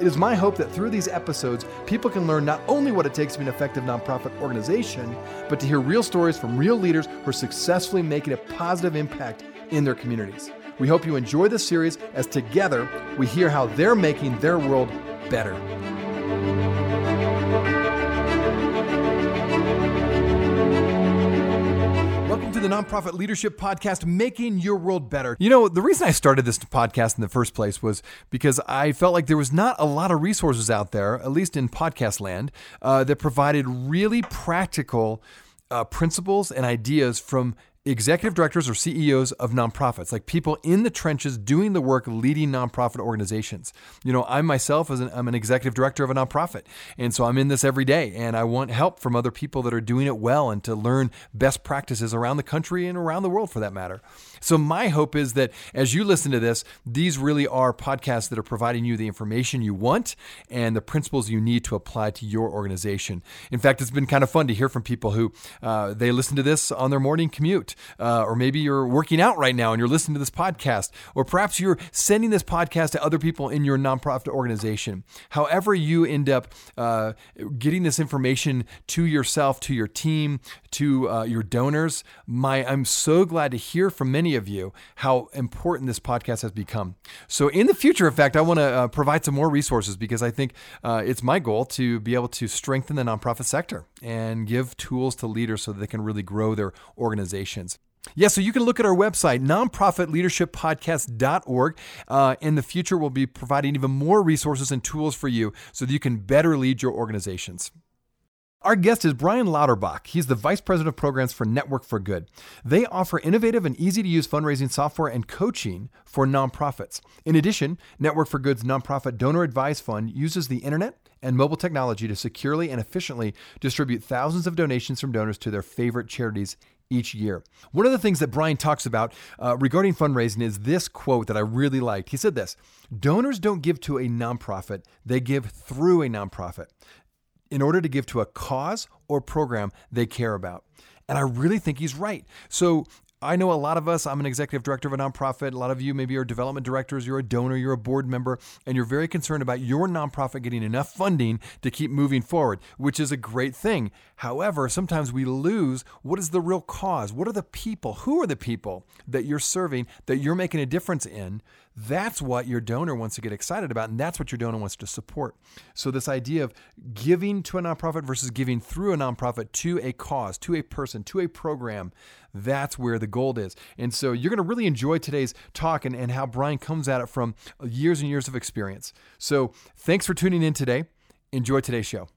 It is my hope that through these episodes, people can learn not only what it takes to be an effective nonprofit organization, but to hear real stories from real leaders who are successfully making a positive impact in their communities. We hope you enjoy this series as together we hear how they're making their world better. To the Nonprofit Leadership Podcast, Making Your World Better. You know, the reason I started this podcast in the first place was because I felt like there was not a lot of resources out there, at least in podcast land, uh, that provided really practical uh, principles and ideas from executive directors or CEOs of nonprofits, like people in the trenches doing the work leading nonprofit organizations. You know, I myself as an, I'm an executive director of a nonprofit, and so I'm in this every day, and I want help from other people that are doing it well and to learn best practices around the country and around the world for that matter. So my hope is that as you listen to this, these really are podcasts that are providing you the information you want and the principles you need to apply to your organization. In fact, it's been kind of fun to hear from people who uh, they listen to this on their morning commute uh, or maybe you're working out right now and you're listening to this podcast, or perhaps you're sending this podcast to other people in your nonprofit organization. However, you end up uh, getting this information to yourself, to your team, to uh, your donors, my I'm so glad to hear from many of you how important this podcast has become. So, in the future, in fact, I want to uh, provide some more resources because I think uh, it's my goal to be able to strengthen the nonprofit sector and give tools to leaders so that they can really grow their organizations. Yeah, so you can look at our website, nonprofitleadershippodcast.org. Uh, in the future, we'll be providing even more resources and tools for you so that you can better lead your organizations. Our guest is Brian Lauterbach. He's the Vice President of Programs for Network for Good. They offer innovative and easy to use fundraising software and coaching for nonprofits. In addition, Network for Good's nonprofit Donor Advised Fund uses the internet and mobile technology to securely and efficiently distribute thousands of donations from donors to their favorite charities each year. One of the things that Brian talks about uh, regarding fundraising is this quote that I really liked. He said this Donors don't give to a nonprofit, they give through a nonprofit in order to give to a cause or program they care about. And I really think he's right. So I know a lot of us, I'm an executive director of a nonprofit. A lot of you maybe are development directors, you're a donor, you're a board member, and you're very concerned about your nonprofit getting enough funding to keep moving forward, which is a great thing. However, sometimes we lose what is the real cause? What are the people? Who are the people that you're serving, that you're making a difference in? That's what your donor wants to get excited about, and that's what your donor wants to support. So, this idea of giving to a nonprofit versus giving through a nonprofit to a cause, to a person, to a program, that's where the gold is. And so, you're going to really enjoy today's talk and, and how Brian comes at it from years and years of experience. So, thanks for tuning in today. Enjoy today's show.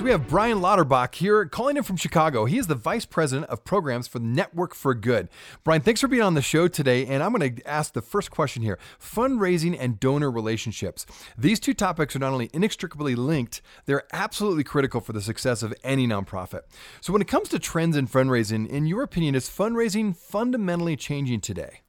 So we have Brian Lauterbach here calling in from Chicago. He is the Vice President of Programs for Network for Good. Brian, thanks for being on the show today. And I'm going to ask the first question here fundraising and donor relationships. These two topics are not only inextricably linked, they're absolutely critical for the success of any nonprofit. So when it comes to trends in fundraising, in your opinion, is fundraising fundamentally changing today?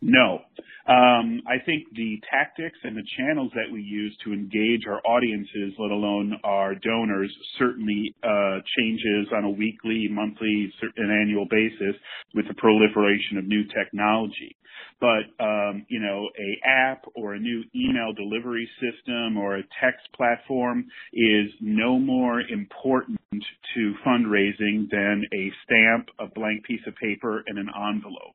No. Um, I think the tactics and the channels that we use to engage our audiences, let alone our donors, certainly uh, changes on a weekly, monthly, and annual basis with the proliferation of new technology. But um, you know, a app or a new email delivery system or a text platform is no more important to fundraising than a stamp, a blank piece of paper, and an envelope.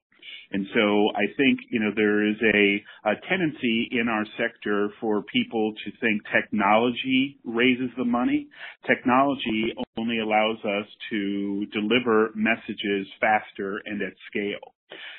And so I think, you know, there is a, a tendency in our sector for people to think technology raises the money. Technology only allows us to deliver messages faster and at scale.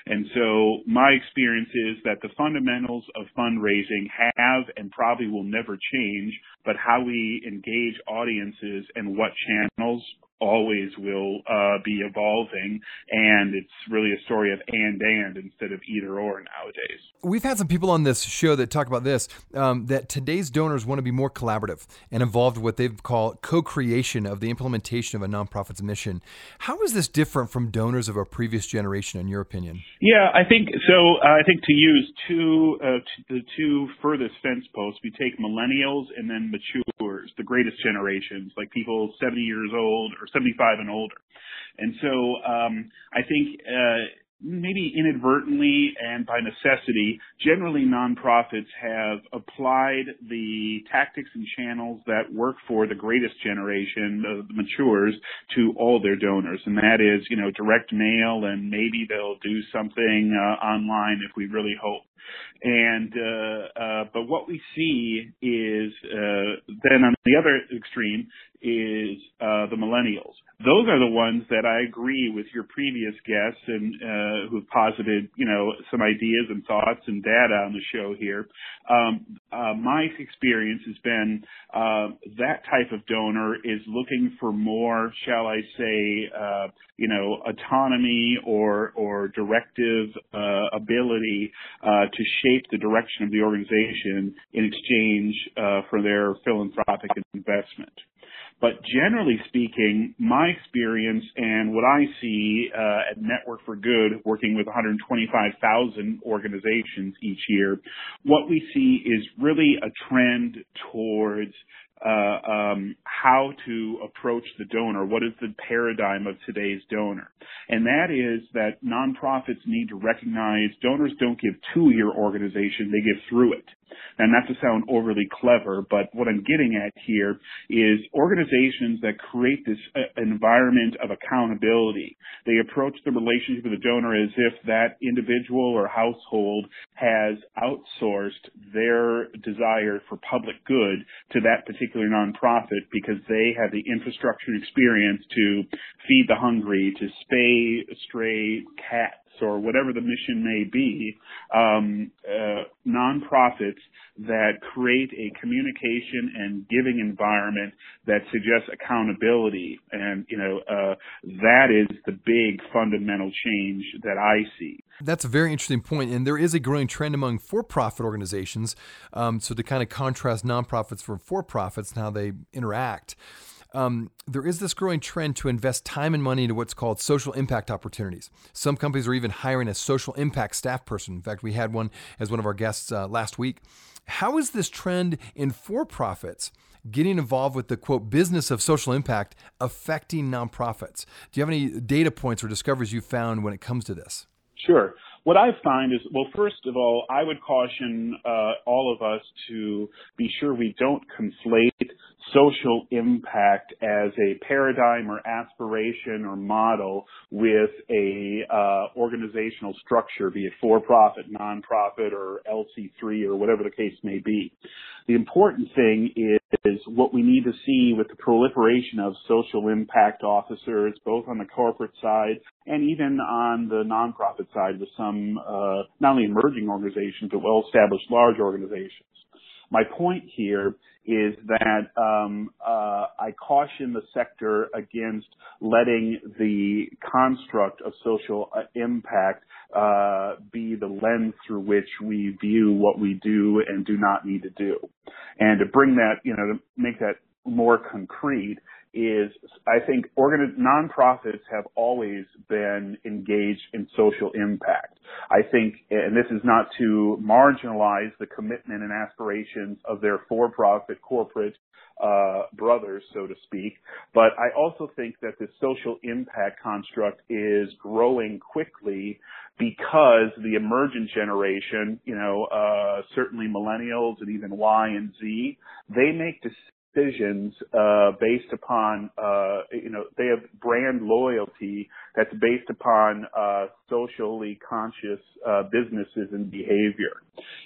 And so my experience is that the fundamentals of fundraising have and probably will never change, but how we engage audiences and what channels always will uh, be evolving, and it's really a story of and and instead of either or nowadays. We've had some people on this show that talk about this um, that today's donors want to be more collaborative and involved in what they've called co-creation of the implementation of a nonprofit's mission. How is this different from donors of a previous generation, in your opinion? Yeah, I think so. Uh, I think to use two uh, the two furthest fence posts, we take millennials and then maturers, the greatest generations, like people 70 years old or 75 and older. And so um, I think uh, maybe inadvertently and by necessity, generally nonprofits have applied the tactics and channels that work for the greatest generation, the, matures, to all their donors. And that is, you know, direct mail and maybe they'll do something uh, online if we really hope. And uh, uh, but what we see is uh, then on the other extreme is uh, the millennials. Those are the ones that I agree with your previous guests and uh, who've posited, you know, some ideas and thoughts and data on the show here. Um, uh, my experience has been uh, that type of donor is looking for more, shall I say, uh, you know, autonomy or or directive uh, ability uh, to shape the direction of the organization in exchange for their philanthropic investment. But generally speaking, my experience and what I see uh, at Network for Good, working with 125,000 organizations each year, what we see is really a trend towards uh, um, how to approach the donor. What is the paradigm of today's donor? And that is that nonprofits need to recognize donors don't give to your organization, they give through it. And not to sound overly clever, but what I'm getting at here is organizations that create this uh, environment of accountability. They approach the relationship with the donor as if that individual or household has outsourced their desire for public good to that particular nonprofit because they have the infrastructure and experience to feed the hungry, to spay stray cats or whatever the mission may be, um, uh, nonprofits that create a communication and giving environment that suggests accountability. And, you know, uh, that is the big fundamental change that I see. That's a very interesting point, and there is a growing trend among for-profit organizations. Um, so to kind of contrast nonprofits from for-profits and how they interact um, there is this growing trend to invest time and money into what's called social impact opportunities. Some companies are even hiring a social impact staff person. In fact, we had one as one of our guests uh, last week. How is this trend in for profits getting involved with the quote business of social impact affecting nonprofits? Do you have any data points or discoveries you found when it comes to this? Sure. What I find is, well, first of all, I would caution uh, all of us to be sure we don't conflate social impact as a paradigm or aspiration or model with a uh, organizational structure, be it for-profit, non-profit, or LC3, or whatever the case may be. The important thing is, is what we need to see with the proliferation of social impact officers, both on the corporate side and even on the nonprofit side with some uh, not only emerging organizations but well-established large organizations. My point here is that um, uh, I caution the sector against letting the construct of social uh, impact uh, be the lens through which we view what we do and do not need to do. And to bring that, you know, to make that more concrete, is I think organ- nonprofits have always been engaged in social impact. I think, and this is not to marginalize the commitment and aspirations of their for-profit corporate uh, brothers, so to speak, but I also think that the social impact construct is growing quickly because the emergent generation, you know, uh, certainly millennials and even Y and Z, they make decisions decisions uh, based upon, uh, you know, they have brand loyalty that's based upon uh, socially conscious uh, businesses and behavior.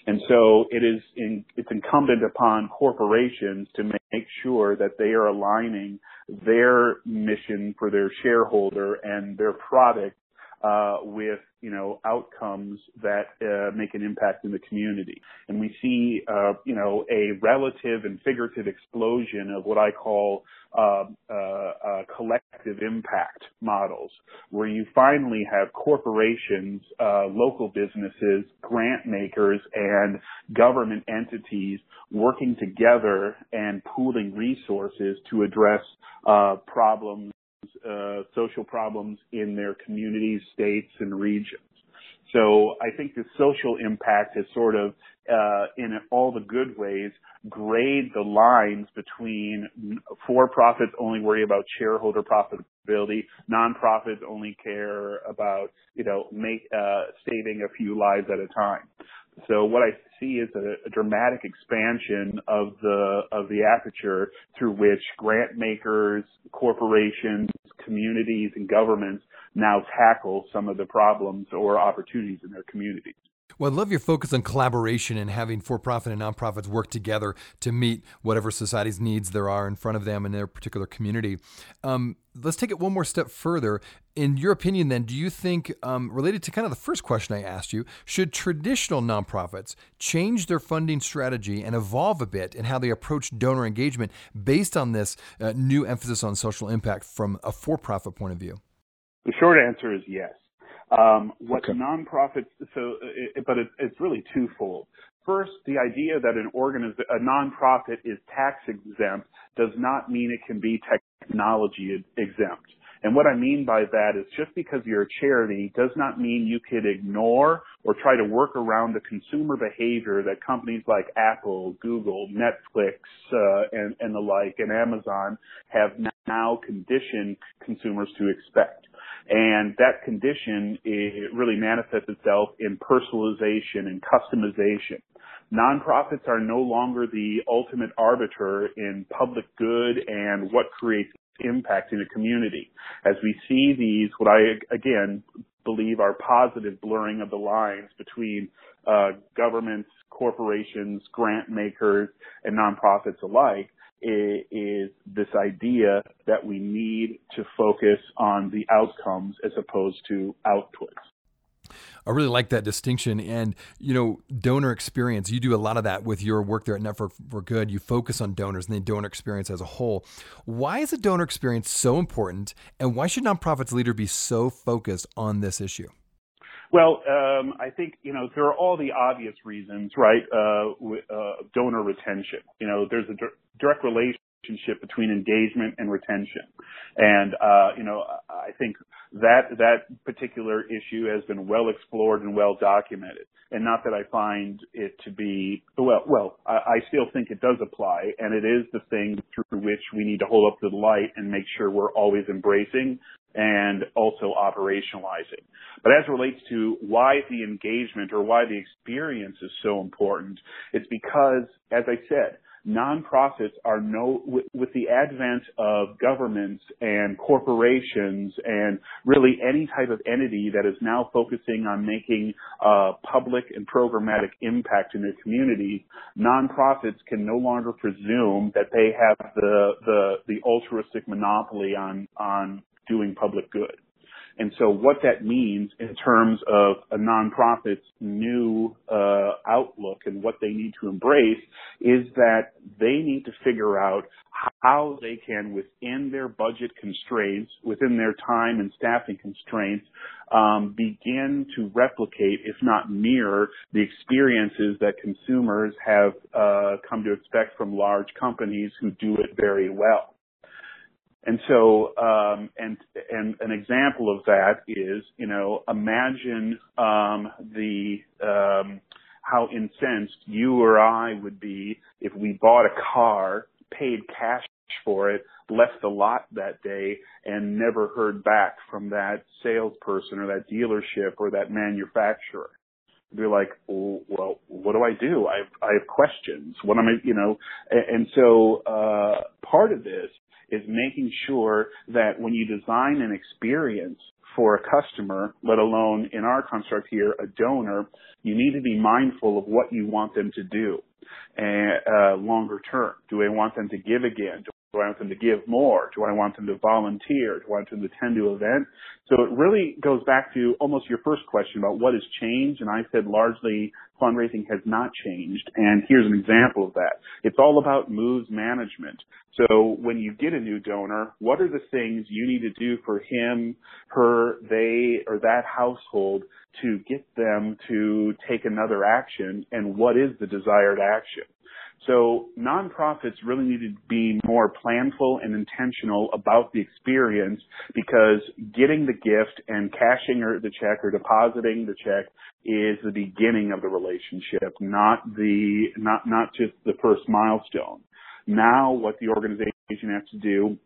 And so it is in, it's incumbent upon corporations to make sure that they are aligning their mission for their shareholder and their product uh, with you know outcomes that uh, make an impact in the community. And we see uh, you know a relative and figurative explosion of what I call uh, uh, uh, collective impact models, where you finally have corporations, local businesses, grant makers, and government entities working together and pooling resources to address problems uh, social problems in their communities, states, and regions. So I think the social impact has sort of, uh, in all the good ways, grade the lines between for-profits only worry about shareholder profitability, nonprofits only care about, you know, make, uh, saving a few lives at a time. So what I see is a, a, dramatic expansion of the of the aperture through which grant makers, corporations, communities, and governments now tackle some of the problems or opportunities in their communities. Well, I love your focus on collaboration and having for profit and nonprofits work together to meet whatever society's needs there are in front of them in their particular community. Um, let's take it one more step further. In your opinion, then, do you think, um, related to kind of the first question I asked you, should traditional nonprofits change their funding strategy and evolve a bit in how they approach donor engagement based on this uh, new emphasis on social impact from a for profit point of view? The short answer is yes. Um, what okay. nonprofits, so, it, but it, it's really twofold. First, the idea that an organiz- a nonprofit is tax exempt does not mean it can be technology exempt. And what I mean by that is just because you're a charity does not mean you could ignore or try to work around the consumer behavior that companies like Apple, Google, Netflix, uh, and, and the like, and Amazon have now conditioned consumers to expect. And that condition really manifests itself in personalization and customization. Nonprofits are no longer the ultimate arbiter in public good and what creates impact in a community. As we see these, what I again believe are positive blurring of the lines between uh, governments, corporations, grant makers, and nonprofits alike, is this idea that we need to focus on the outcomes as opposed to outputs. I really like that distinction. And, you know, donor experience, you do a lot of that with your work there at Network for Good. You focus on donors and the donor experience as a whole. Why is the donor experience so important? And why should nonprofits leader be so focused on this issue? Well, um, I think you know there are all the obvious reasons, right? Uh, uh, donor retention. You know, there's a direct relationship between engagement and retention, and uh, you know, I think that that particular issue has been well explored and well documented. And not that I find it to be well. Well, I, I still think it does apply, and it is the thing through which we need to hold up the light and make sure we're always embracing and also operationalizing. But as it relates to why the engagement or why the experience is so important, it's because, as I said, nonprofits are no, with, with, the advent of governments and corporations and really any type of entity that is now focusing on making uh, public and programmatic impact in their communities, nonprofits can no longer presume that they have the the, the altruistic monopoly on on doing public good. And so what that means in terms of a nonprofit's new uh, outlook and what they need to embrace is that they need to figure out how they can, within their budget constraints, within their time and staffing constraints, um, begin to replicate, if not mirror, the experiences that consumers have uh, come to expect from large companies who do it very well. And so, um, and and an example of that is, you know, imagine um, the um, how incensed you or I would be if we bought a car, paid cash for it, left the lot that day, and never heard back from that salesperson or that dealership or that manufacturer. Be like, well, what do I do? I have, I have questions. What am I, you know? And, and so uh, part of this is making sure that when you design an experience for a customer, let alone in our construct here, a donor, you need to be mindful of what you want them to do and, uh, longer term. Do I want them to give again? Do I want them to give more? Do I want them to volunteer? Do I want them to attend to events? So it really goes back to almost your first question about what has changed. And I said largely fundraising has not changed. And here's an example of that. It's all about moves management. So when you get a new donor, what are the things you need to do for him, her, they, or that household to get them to take another action? And what is the desired action? So nonprofits really need to be more planful and intentional about the experience because getting the gift and cashing or the check or depositing the check is the beginning of the relationship, not the, not, not just the first milestone. Now what the organization has to do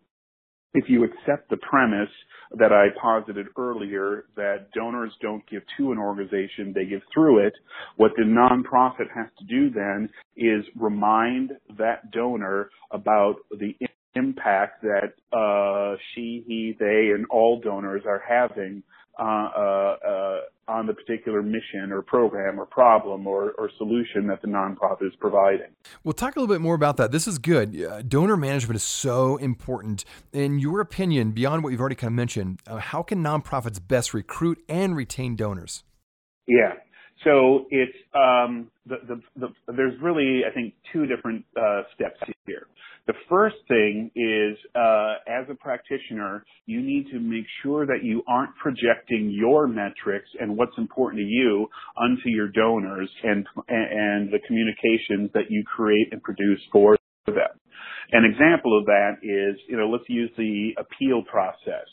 if you accept the premise that I posited earlier that donors don't give to an organization, they give through it, what the nonprofit has to do then is remind that donor about the impact that uh, she, he, they, and all donors are having on the particular mission or program or problem or, or, solution that the nonprofit is providing. We'll talk a little bit more about that. This is good. Uh, donor management is so important. In your opinion, beyond what you've already kind of mentioned, uh, how can nonprofits best recruit and retain donors? Yeah. So it's um, the, the, the, there's really I think two different uh, steps here. The first thing is, uh, as a practitioner, you need to make sure that you aren't projecting your metrics and what's important to you onto your donors and and the communications that you create and produce for them. An example of that is, you know, let's use the appeal process.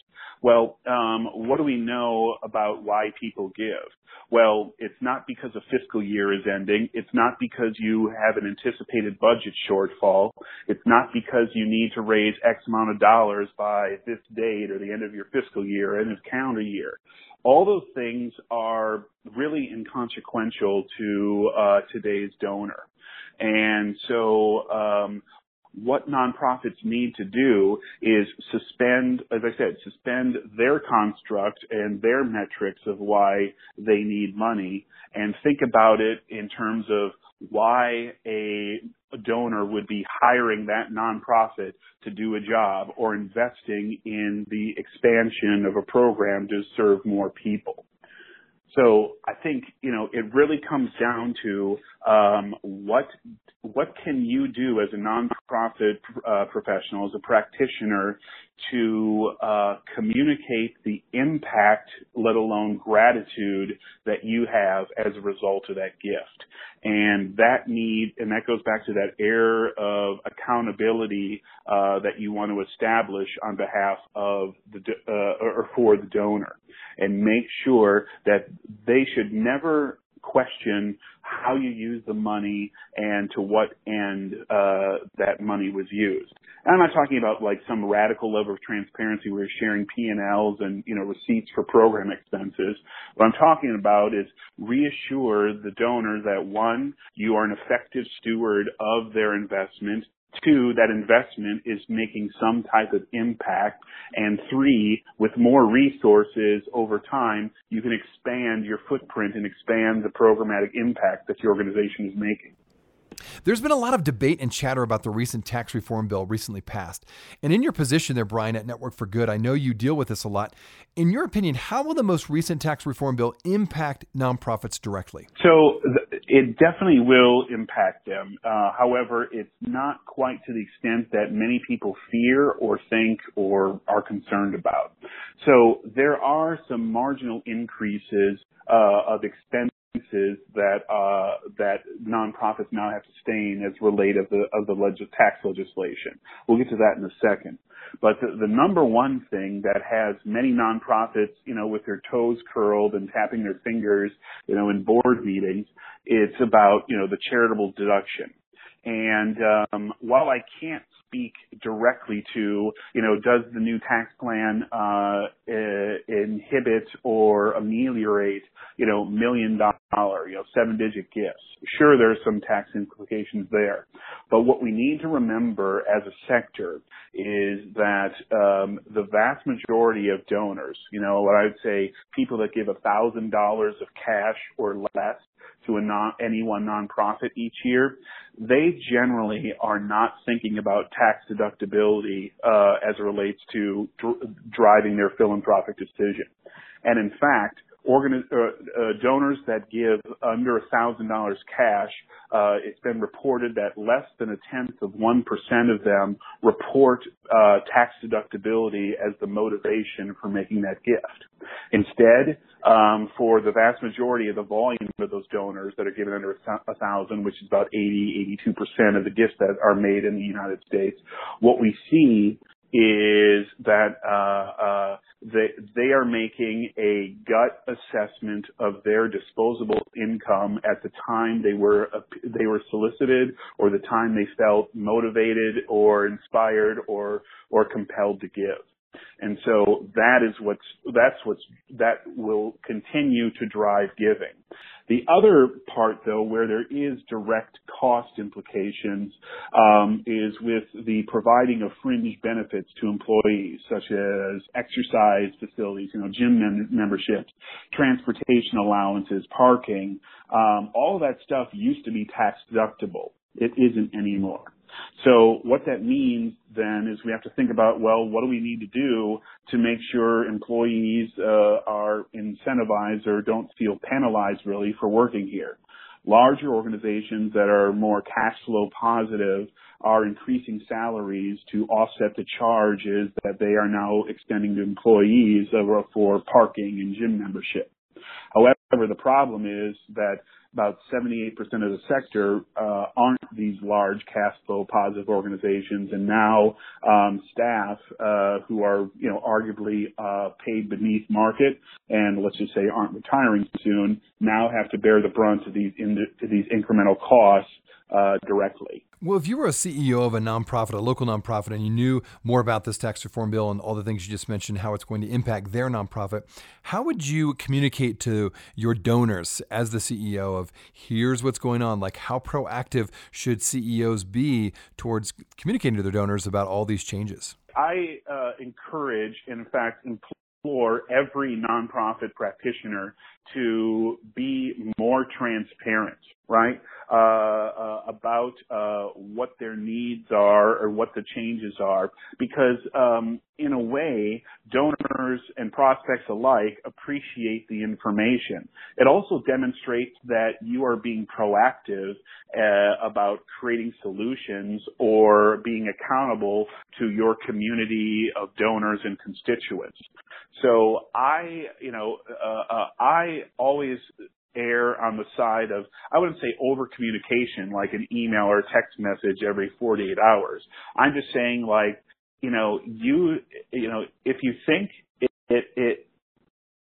Well, um, what do we know about why people give? Well, it's not because a fiscal year is ending. It's not because you have an anticipated budget shortfall. It's not because you need to raise X amount of dollars by this date or the end of your fiscal year and this calendar year. All those things are really inconsequential to uh, today's donor. And so um, what nonprofits need to do is suspend, as I said, suspend their construct and their metrics of why they need money and think about it in terms of why a donor would be hiring that nonprofit to do a job or investing in the expansion of a program to serve more people. So I think you know it really comes down to um, what what can you do as a nonprofit uh, professional, as a practitioner, to uh, communicate the impact, let alone gratitude, that you have as a result of that gift. And that need, and that goes back to that air of accountability uh, that you want to establish on behalf of the uh, or for the donor, and make sure that they should never question how you use the money and to what end uh, that money was used. And I'm not talking about like some radical level of transparency where you're sharing P&Ls and, you know, receipts for program expenses. What I'm talking about is reassure the donor that one, you are an effective steward of their investment Two, that investment is making some type of impact. And three, with more resources over time, you can expand your footprint and expand the programmatic impact that your organization is making. There's been a lot of debate and chatter about the recent tax reform bill recently passed. And in your position there, Brian, at Network for Good, I know you deal with this a lot. In your opinion, how will the most recent tax reform bill impact nonprofits directly? So it definitely will impact them. Uh, however, it's not quite to the extent that many people fear or think or are concerned about. So there are some marginal increases uh, of expense that uh, that nonprofits now have to sustain as relate of the of the tax legislation. We'll get to that in a second. But the, the number one thing that has many nonprofits, you know, with their toes curled and tapping their fingers, you know, in board meetings, it's about you know the charitable deduction. And um, while I can't speak directly to, you know, does the new tax plan uh, inhibit or ameliorate, you know, million dollar, you know, seven digit gifts? Sure, there's some tax implications there, but what we need to remember as a sector is that um, the vast majority of donors, you know, what I would say, people that give a thousand dollars of cash or less to a non, any one nonprofit each year, they generally are not thinking about tax deductibility uh, as it relates to dr- driving their philanthropic decision. And in fact, Organi- uh, uh, donors that give under a thousand dollars cash, uh, it's been reported that less than a tenth of one percent of them report uh, tax deductibility as the motivation for making that gift. Instead, um, for the vast majority of the volume of those donors that are given under a thousand, which is about 80, 82 percent of the gifts that are made in the United States, what we see is that uh, uh, they they are making a gut assessment of their disposable income at the time they were uh, they were solicited or the time they felt motivated or inspired or or compelled to give. And so that is what's, that's what's, that will continue to drive giving. The other part though, where there is direct cost implications, um, is with the providing of fringe benefits to employees, such as exercise facilities, you know, gym mem- memberships, transportation allowances, parking. Um, all that stuff used to be tax deductible. It isn't anymore. So what that means then is we have to think about, well, what do we need to do to make sure employees uh, are incentivized or don't feel penalized really for working here? Larger organizations that are more cash flow positive are increasing salaries to offset the charges that they are now extending to employees for parking and gym membership. However, the problem is that about 78% of the sector uh, aren't these large cash flow positive organizations, and now um, staff uh, who are, you know, arguably uh, paid beneath market, and let's just say aren't retiring soon, now have to bear the brunt of these in, these incremental costs uh, directly. Well, if you were a CEO of a nonprofit, a local nonprofit, and you knew more about this tax reform bill and all the things you just mentioned, how it's going to impact their nonprofit, how would you communicate to your donors as the CEO of here's what's going on? Like, how proactive should CEOs be towards communicating to their donors about all these changes? I uh, encourage, in fact, implore every nonprofit practitioner to be more transparent, right? Uh, uh, about uh, what their needs are or what the changes are, because um, in a way, donors and prospects alike appreciate the information. It also demonstrates that you are being proactive uh, about creating solutions or being accountable to your community of donors and constituents. So I, you know, uh, uh, I always err on the side of, I wouldn't say over communication, like an email or text message every 48 hours. I'm just saying like, you know, you, you know, if you think it, it, it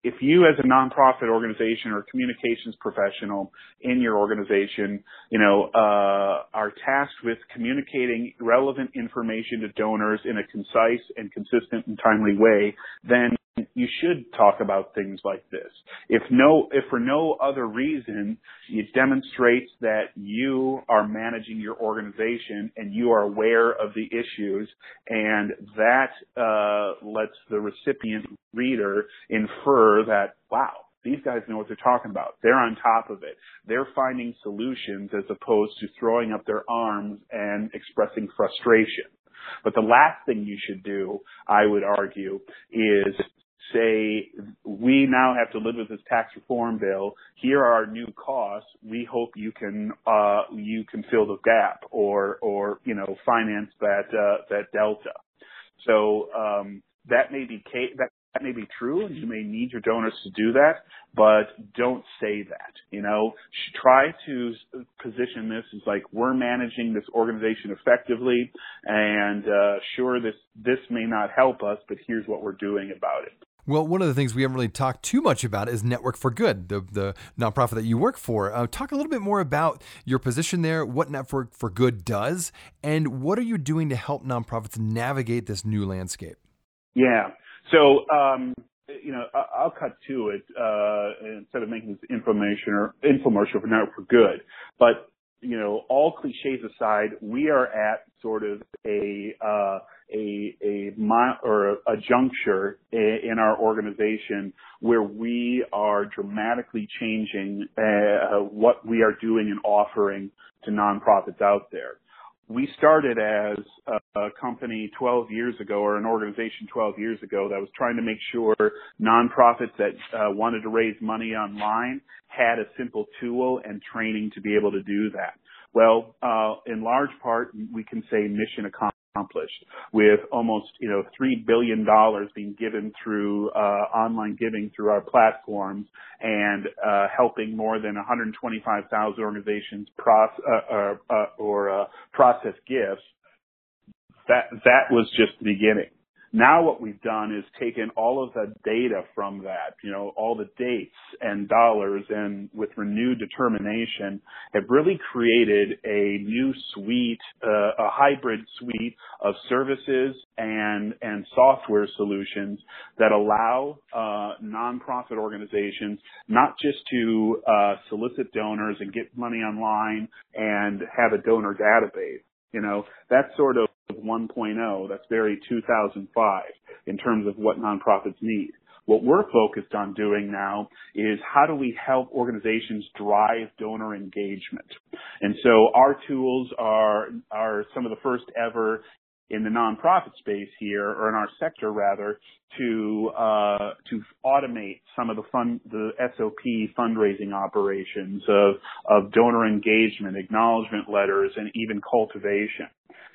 if you as a nonprofit organization or communications professional in your organization, you know, uh, are tasked with communicating relevant information to donors in a concise and consistent and timely way, then you should talk about things like this. If no, if for no other reason, it demonstrates that you are managing your organization and you are aware of the issues, and that uh, lets the recipient reader infer that wow, these guys know what they're talking about. They're on top of it. They're finding solutions as opposed to throwing up their arms and expressing frustration. But the last thing you should do, I would argue, is say we now have to live with this tax reform bill. Here are our new costs. We hope you can uh, you can fill the gap or or you know finance that uh, that delta. So um, that may be that that may be true, and you may need your donors to do that, but don't say that. You know, try to position this as like we're managing this organization effectively, and uh, sure, this this may not help us, but here's what we're doing about it. Well, one of the things we haven't really talked too much about is Network for Good, the, the nonprofit that you work for. Uh, talk a little bit more about your position there, what Network for Good does, and what are you doing to help nonprofits navigate this new landscape? Yeah. So, um, you know, I'll cut to it uh, instead of making this information or infomercial for Network for Good. But you know, all cliches aside, we are at sort of a uh, a a or a, juncture in our organization where we are dramatically changing uh, what we are doing and offering to nonprofits out there we started as a, a, company 12 years ago or an organization 12 years ago that was trying to make sure nonprofits that uh, wanted to raise money online had a simple tool and training to be able to do that. Well, uh, in large part, we can say mission accomplished accomplished with almost you know three billion dollars being given through uh, online giving through our platforms and uh, helping more than 125,000 organizations process uh, uh, uh, or uh, process gifts. That that was just the beginning. Now what we've done is taken all of the data from that, you know, all the dates and dollars and with renewed determination have really created a new suite, uh, a hybrid suite of services and, and software solutions that allow, uh, nonprofit organizations not just to, uh, solicit donors and get money online and have a donor database. You know, that's sort of 1.0. That's very 2005 in terms of what nonprofits need. What we're focused on doing now is how do we help organizations drive donor engagement? And so our tools are, are some of the first ever in the nonprofit space here, or in our sector rather, to uh, to automate some of the fund the SOP fundraising operations of of donor engagement, acknowledgement letters, and even cultivation.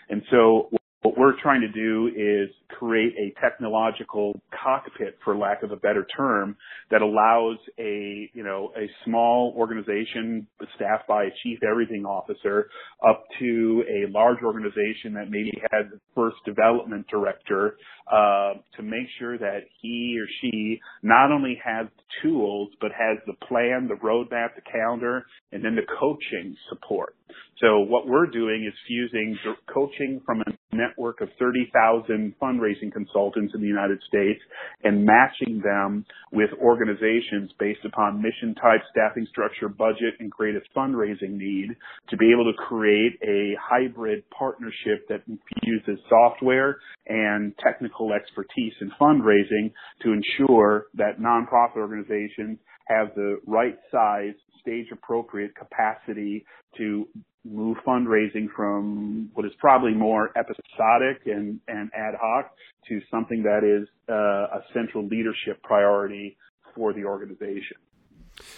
And so what we're trying to do is create a technological cockpit, for lack of a better term, that allows a, you know, a small organization staffed by a chief everything officer up to a large organization that maybe has a first development director, uh, to make sure that he or she not only has the tools, but has the plan, the roadmap, the calendar, and then the coaching support. So what we're doing is fusing coaching from a network of 30,000 fundraising consultants in the United States and matching them with organizations based upon mission type, staffing structure, budget, and creative fundraising need to be able to create a hybrid partnership that infuses software and technical expertise in fundraising to ensure that nonprofit organizations have the right size, stage appropriate capacity to move fundraising from what is probably more episodic and, and ad hoc to something that is uh, a central leadership priority for the organization.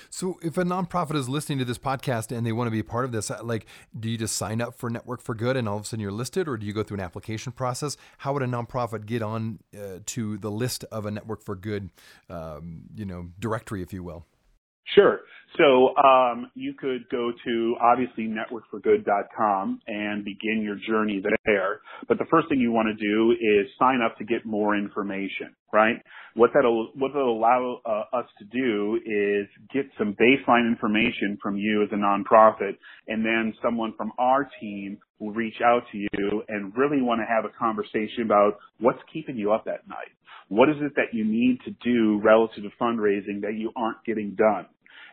So, if a nonprofit is listening to this podcast and they want to be a part of this, uh, like, do you just sign up for Network for Good and all of a sudden you're listed, or do you go through an application process? How would a nonprofit get on uh, to the list of a Network for Good, um, you know, directory, if you will? Sure. So um, you could go to obviously networkforgood.com and begin your journey there. But the first thing you want to do is sign up to get more information, right? What that'll what that'll allow uh, us to do is get some baseline information from you as a nonprofit, and then someone from our team will reach out to you and really want to have a conversation about what's keeping you up at night. What is it that you need to do relative to fundraising that you aren't getting done?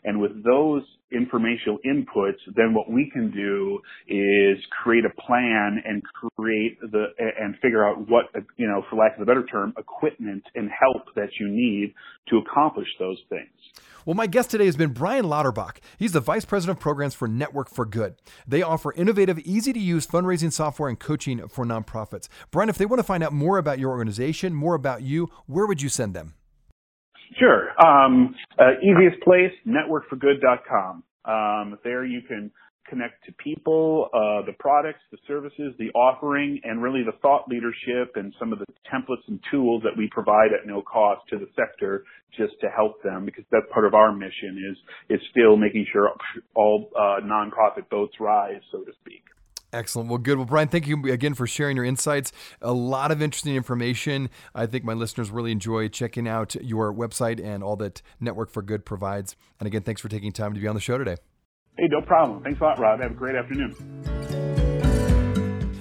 And with those informational inputs, then what we can do is create a plan and create the, and figure out what, you know, for lack of a better term, equipment and help that you need to accomplish those things. Well, my guest today has been Brian Lauterbach. He's the Vice President of Programs for Network for Good. They offer innovative, easy to use fundraising software and coaching for nonprofits. Brian, if they want to find out more about your organization, more about you, where would you send them? Sure. Um, uh, easiest place, networkforgood.com. Um, there you can connect to people, uh, the products, the services, the offering, and really the thought leadership and some of the templates and tools that we provide at no cost to the sector just to help them because that's part of our mission is, is still making sure all uh, nonprofit boats rise, so to speak. Excellent. Well, good. Well, Brian, thank you again for sharing your insights. A lot of interesting information. I think my listeners really enjoy checking out your website and all that Network for Good provides. And again, thanks for taking time to be on the show today. Hey, no problem. Thanks a lot, Rob. Have a great afternoon.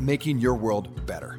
making your world better.